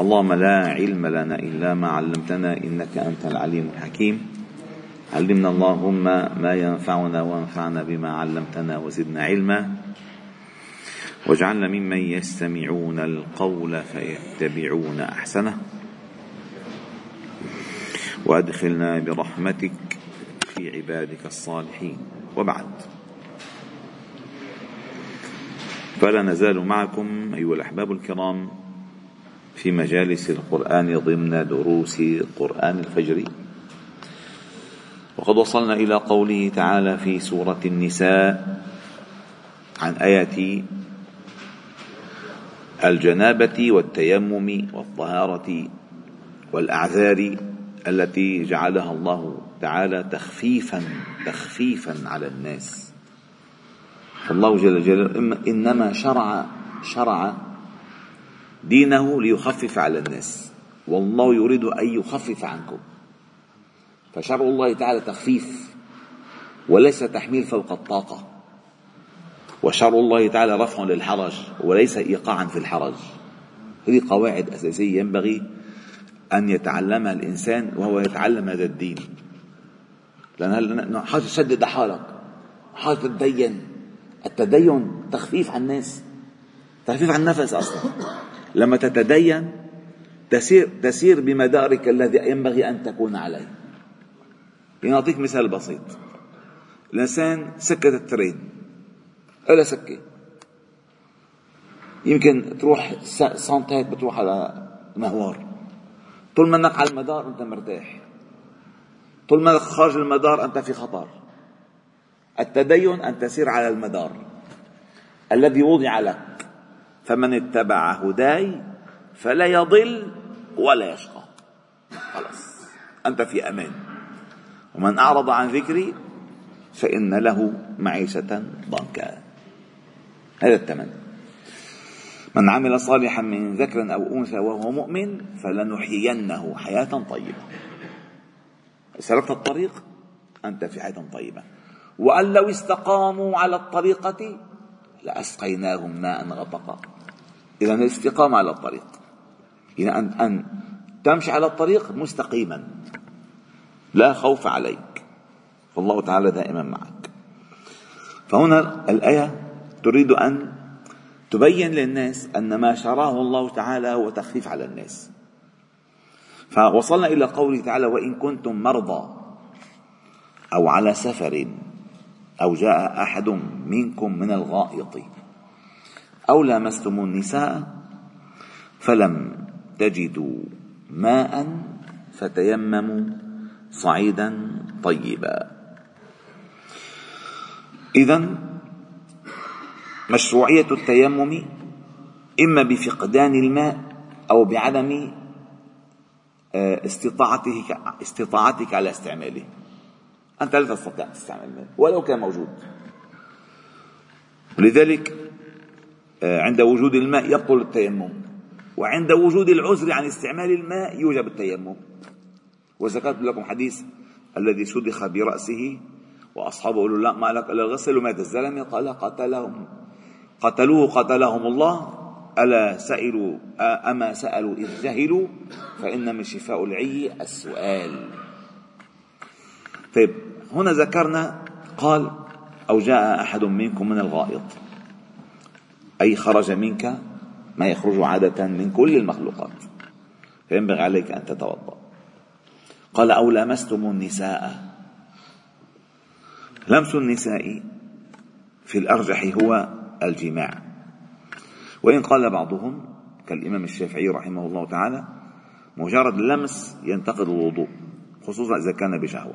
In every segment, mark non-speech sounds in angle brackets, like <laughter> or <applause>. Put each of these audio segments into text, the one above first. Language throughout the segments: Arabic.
اللهم لا علم لنا إلا ما علمتنا إنك أنت العليم الحكيم. علمنا اللهم ما ينفعنا وانفعنا بما علمتنا وزدنا علما. واجعلنا ممن يستمعون القول فيتبعون أحسنه. وأدخلنا برحمتك في عبادك الصالحين. وبعد. فلا نزال معكم أيها الأحباب الكرام. في مجالس القرآن ضمن دروس قرآن الفجر. وقد وصلنا إلى قوله تعالى في سورة النساء عن إيه الجنابة والتيمم والطهارة والأعذار التي جعلها الله تعالى تخفيفا تخفيفا على الناس. فالله جل جلاله إنما شرع شرع دينه ليخفف على الناس. والله يريد أن يخفف عنكم. فشرع الله تعالى تخفيف وليس تحميل فوق الطاقة. وشرع الله تعالى رفع للحرج وليس ايقاعا في الحرج. هذه قواعد أساسية ينبغي أن يتعلمها الإنسان وهو يتعلم هذا الدين. لأن حاجة تشدد حالك حاجة تتدين. التدين تخفيف على الناس تخفيف عن النفس أصلا. لما تتدين تسير تسير بمدارك الذي ينبغي أن تكون عليه. لنعطيك مثال بسيط. الإنسان سكت الترين. إلا سكة يمكن تروح سنتات بتروح على مهوار. طول ما انك على المدار أنت مرتاح. طول ما انك خارج المدار أنت في خطر. التدين أن تسير على المدار الذي وضع لك. فمن اتبع هداي فلا يضل ولا يشقى. خلاص أنت في أمان. ومن أعرض عن ذكري فإن له معيشة ضنكا. هذا الثمن من عمل صالحا من ذكر أو أنثى وهو مؤمن فلنحيينه حياة طيبة. سلكت الطريق؟ أنت في حياة طيبة. وأن لو استقاموا على الطريقة لأسقيناهم ماء غطقا. إذا الاستقامة على الطريق. إذا أن, أن تمشي على الطريق مستقيما. لا خوف عليك. فالله تعالى دائما معك. فهنا الآية تريد أن تبين للناس أن ما شراه الله تعالى هو تخفيف على الناس. فوصلنا إلى قوله تعالى وإن كنتم مرضى أو على سفر أو جاء أحد منكم من الغائط أو لامستم النساء فلم تجدوا ماء فتيمموا صعيدا طيبا. إذا مشروعية التيمم إما بفقدان الماء أو بعدم آه، استطاعتك استطاعتك على استعماله. أنت لا تستطيع أن تستعمل الماء ولو كان موجود. لذلك عند وجود الماء يبطل التيمم. وعند وجود العذر عن استعمال الماء يوجب التيمم. وذكرت لكم حديث الذي سدخ برأسه وأصحابه يقولوا لا ما لك إلا الغسل ومات الزلمة. قال قتلهم. قتلوه قتلهم الله. ألا سئلوا أما سألوا إذ جهلوا فإن من شفاء العي السؤال. طيب هنا ذكرنا قال أو جاء أحد منكم من الغائط. أي خرج منك ما يخرج عادة من كل المخلوقات. فينبغي عليك أن تتوضأ. قال أو لمستم النساء. لمس النساء في الأرجح هو الجماع. وإن قال بعضهم كالإمام الشافعي رحمه الله تعالى مجرد اللمس ينتقد الوضوء خصوصا إذا كان بشهوة.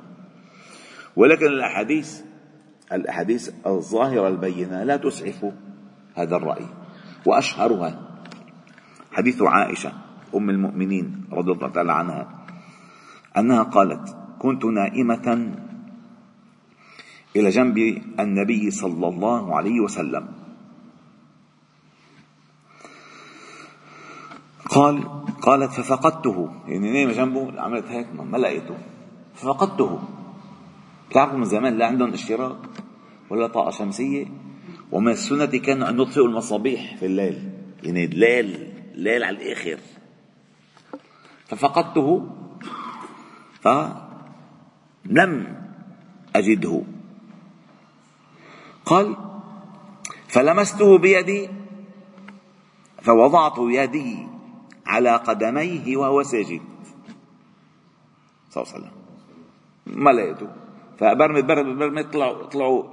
ولكن الأحاديث الأحاديث الظاهرة البينة لا تسعف هذا الرأي. وأشهرها حديث عائشة أم المؤمنين رضي الله تعالى عنها أنها قالت كنت نائمة إلى جنب النبي صلى الله عليه وسلم. قال قالت ففقدته. يعني نايمة جنبه عملت هيك ما لقيته. ففقدته. بتعرفوا من زمان لا عندهم اشتراك ولا طاقة شمسية؟ ومن السنة كانوا أن يطفئوا المصابيح في الليل. يعني الليل ليل على الآخر. ففقدته فلم أجده. قال فلمسته بيدي فوضعت يدي على قدميه وهو ساجد. صلى الله عليه وسلم. ما لقيته فبرمي برمي برمي طلعوا طلعوا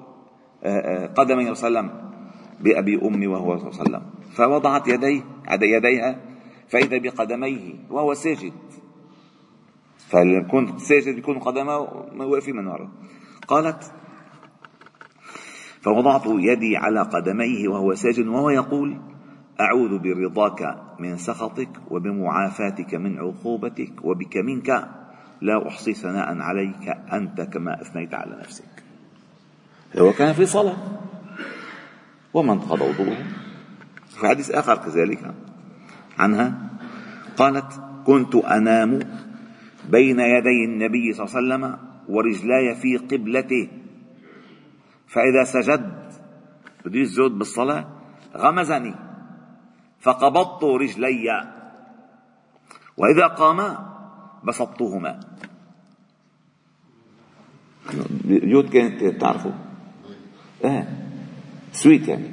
قدمي صلى الله عليه وسلم بأبي أمي وهو صلى الله عليه وسلم. فوضعت يديه يديها فإذا بقدميه وهو ساجد. فلما ساجد يكون قدمه واقفين من وراء قالت فوضعت يدي على قدميه وهو ساجد وهو يقول أعوذ برضاك من سخطك وبمعافاتك من عقوبتك وبك منك لا أحصي ثناء عليك أنت كما أثنيت على نفسك. هو كان في صلاة. ومن انتقض وضوءه. في حديث آخر كذلك عنها قالت كنت أنام بين يدي النبي صلى الله عليه وسلم ورجلاي في قبلته. فإذا سجد بده يسجد بالصلاة غمزني فقبضت رجلي. وإذا قاما بسطتهما. بيوت كانت تعرفوا إيه سويت يعني.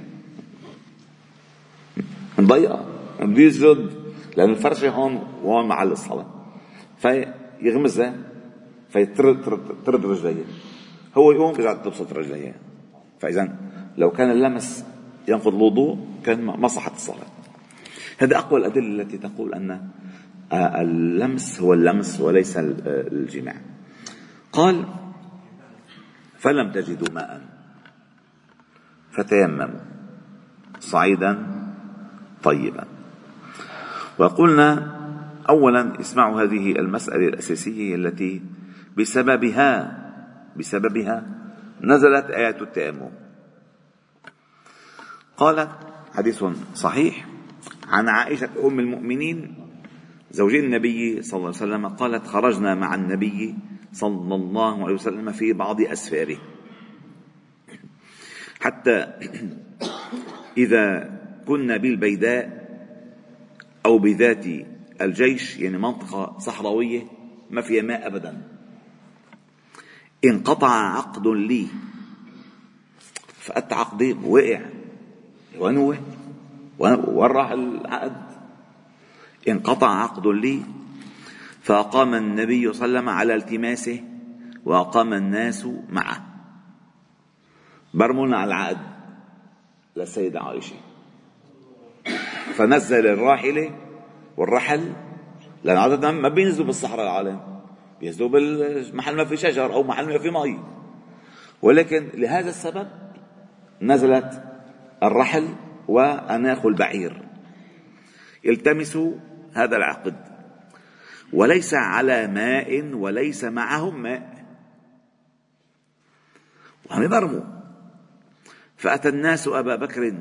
مضيقة بده يسجد لأن الفرشة هون وهون محل الصلاة. فيغمزها فيترد رجليه. هو يقوم بيرجع تبسط رجليه. فإذا لو كان اللمس ينقض الوضوء كان ما صحت الصلاة. هذا أقوى الأدلة التي تقول أن آه، اللمس هو اللمس وليس آه، الجماع. قال فلم تجدوا ماء. فتيمموا صعيدا طيبا. وقلنا اولا اسمعوا هذه المسألة الأساسية التي بسببها بسببها نزلت إيه التيمم. قال حديث صحيح عن عائشة أم المؤمنين زوج النبي صلى الله عليه وسلم قالت خرجنا مع النبي صلى الله عليه وسلم في بعض أسفاره. حتى إذا كنا بالبيداء أو بذات الجيش يعني منطقة صحراوية ما فيها ماء ابدا. انقطع عقد لي. فقدت عقدي وقع وين هو؟ وين راح العقد؟ انقطع عقد لي. فأقام النبي صلى الله عليه وسلم على التماسه وأقام الناس معه. برمونا على العقد للسيدة عائشة. فنزل الراحلة والرحل لأن عادة ما بينزلوا بالصحراء العالم بينزلوا بالمحل ما في شجر أو محل ما في مي. ولكن لهذا السبب نزلت الرحل وأناخ البعير. التمسوا هذا العقد. وليس على ماء وليس معهم ماء. وهم يبرموا. فأتى الناس أبا بكر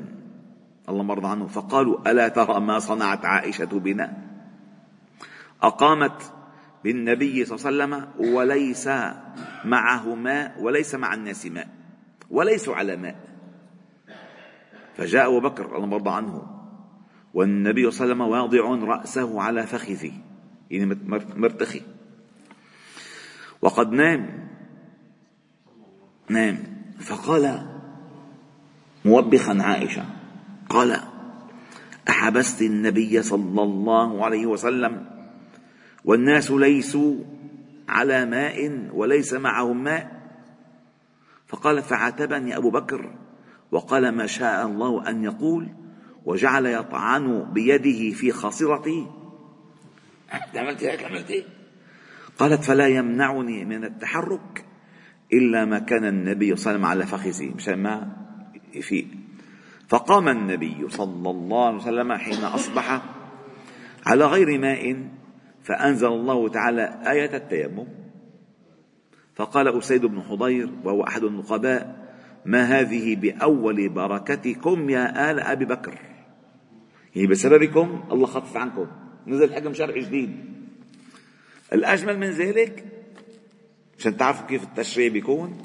الله مرضى عنه فقالوا ألا ترى ما صنعت عائشة بنا؟ أقامت بالنبي صلى الله عليه وسلم وليس معه ماء وليس مع الناس ماء وليسوا على ماء. فجاء أبو بكر الله مرضى عنه والنبي صلى الله عليه وسلم واضع رأسه على فخذه يعني مرتخي. وقد نام. نام. فقال موبخا عائشة. قال أحبست النبي صلى الله عليه وسلم والناس ليسوا على ماء وليس معهم ماء. فقال فعاتبني أبو بكر وقال ما شاء الله أن يقول وجعل يطعن بيده في خاصرتي. عملت هيك عملت قالت فلا يمنعني من التحرك إلا ما كان النبي صلى الله عليه وسلم على فخذه. مشان ما يفيق فقام النبي صلى الله عليه وسلم حين أصبح على غير ماء فأنزل الله تعالى آية التيمم. فقال أسيد بن حضير وهو أحد النقباء ما هذه بأول بركتكم يا آل أبي بكر؟ يعني بسببكم الله خفف عنكم. نزل حكم شرعي جديد. الأجمل من ذلك عشان تعرفوا كيف التشريع بيكون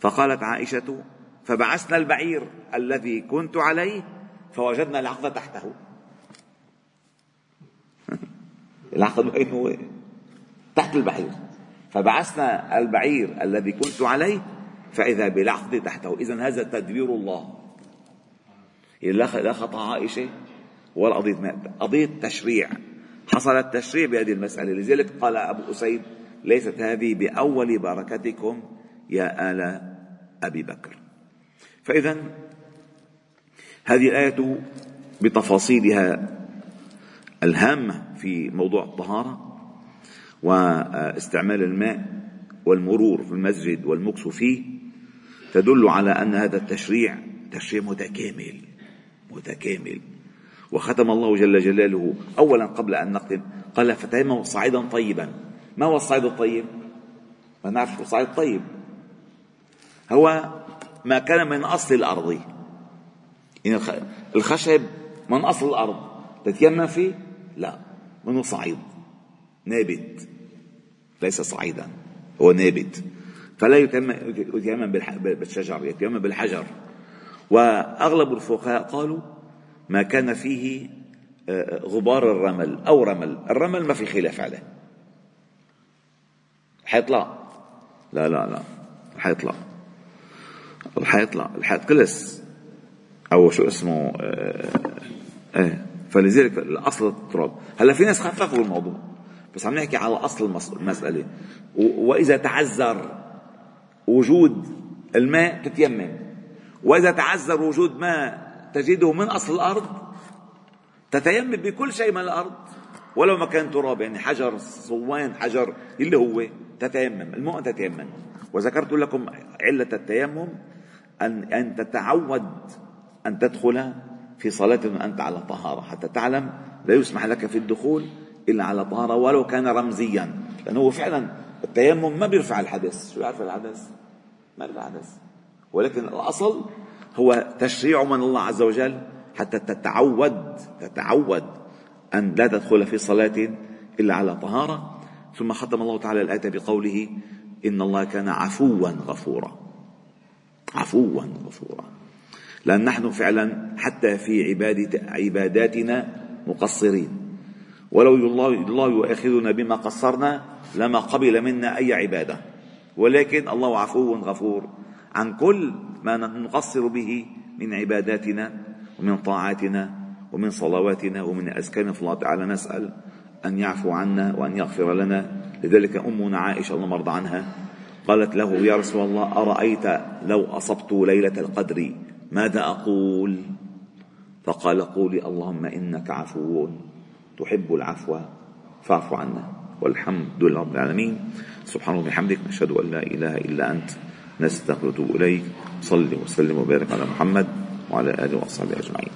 فقالت عائشة فبعثنا البعير الذي كنت عليه فوجدنا العقد تحته. <laughs> العقد وين هو تحت البعير. فبعثنا البعير الذي كنت عليه فإذا بالعقد تحته. إذا هذا تدبير الله. لا خطأ عائشة ولا قضية قضية تشريع. حصل التشريع بهذه المسألة. لذلك قال أبو أسيد ليست هذه بأول بركتكم يا آل أبي بكر. فإذا هذه الآية بتفاصيلها الهامة في موضوع الطهارة واستعمال الماء والمرور في المسجد والمكس فيه تدل على أن هذا التشريع تشريع متكامل متكامل. وختم الله جل جلاله أولا قبل أن نختم قال فتيمموا صعيدا طيبا. ما هو الصعيد الطيب؟ ما نعرف الصعيد الطيب. هو ما كان من أصل الأرض. يعني الخشب من أصل الأرض. تتيمم فيه؟ لا. منه صعيد. نابت. ليس صعيدا. هو نابت. فلا يتيمم بالشجر. يتيمم بالحجر. وأغلب الفقهاء قالوا ما كان فيه آه، غبار الرمل أو رمل. الرمل ما في خلاف عليه. حيطلع. لا لا لا. حيطلع. حيطلع الحيط كلس. أو شو اسمه آه فلذلك الأصل التراب. هلأ في ناس خففوا الموضوع بس عم نحكي على أصل المسألة. وإذا تعذر وجود الماء تتيمم. وإذا تعذر وجود ماء تجده من أصل الأرض تتيمم بكل شيء من الأرض. ولو ما كان تراب يعني حجر صوان حجر اللي هو تتيمم الماء تتيمم. وذكرت لكم علة التيمم. أن أن تتعود أن تدخل في صلاة وأنت على طهارة. حتى تعلم لا يسمح لك في الدخول إلا على طهارة ولو كان رمزيا. لأنه فعلا التيمم ما بيرفع الحدث. شو يعرف الحدث؟ ما بيرفع الحدث. ولكن الأصل هو تشريع من الله عز وجل. حتى تتعود تتعود أن لا تدخل في صلاة إلا على طهارة. ثم ختم الله تعالى الآية بقوله إن الله كان عفوا غفورا. عفوا غفورا لأن نحن فعلا حتى في عبادة عباداتنا مقصرين. ولو الله, الله يؤاخذنا بما قصرنا لما قبل منا أي عبادة. ولكن الله عفو غفور عن كل ما نقصر به من عباداتنا ومن طاعاتنا ومن صلواتنا ومن أذكارنا. في الله تعالى نسأل أن يعفو عنا وأن يغفر لنا. لذلك أمنا عائشة الله مرضى عنها قالت له يا رسول الله أرأيت لو أصبت ليلة القدر؟ ماذا أقول؟ فقال قولي اللهم إنك عفو تحب العفو فاعف عنا والحمد لله رب العالمين. سبحان الله وبحمدك نشهد أن لا إله إلا أنت نستغفر ونتوب إليك. صلي وسلم وبارك على محمد وعلى آله وصحبه أجمعين.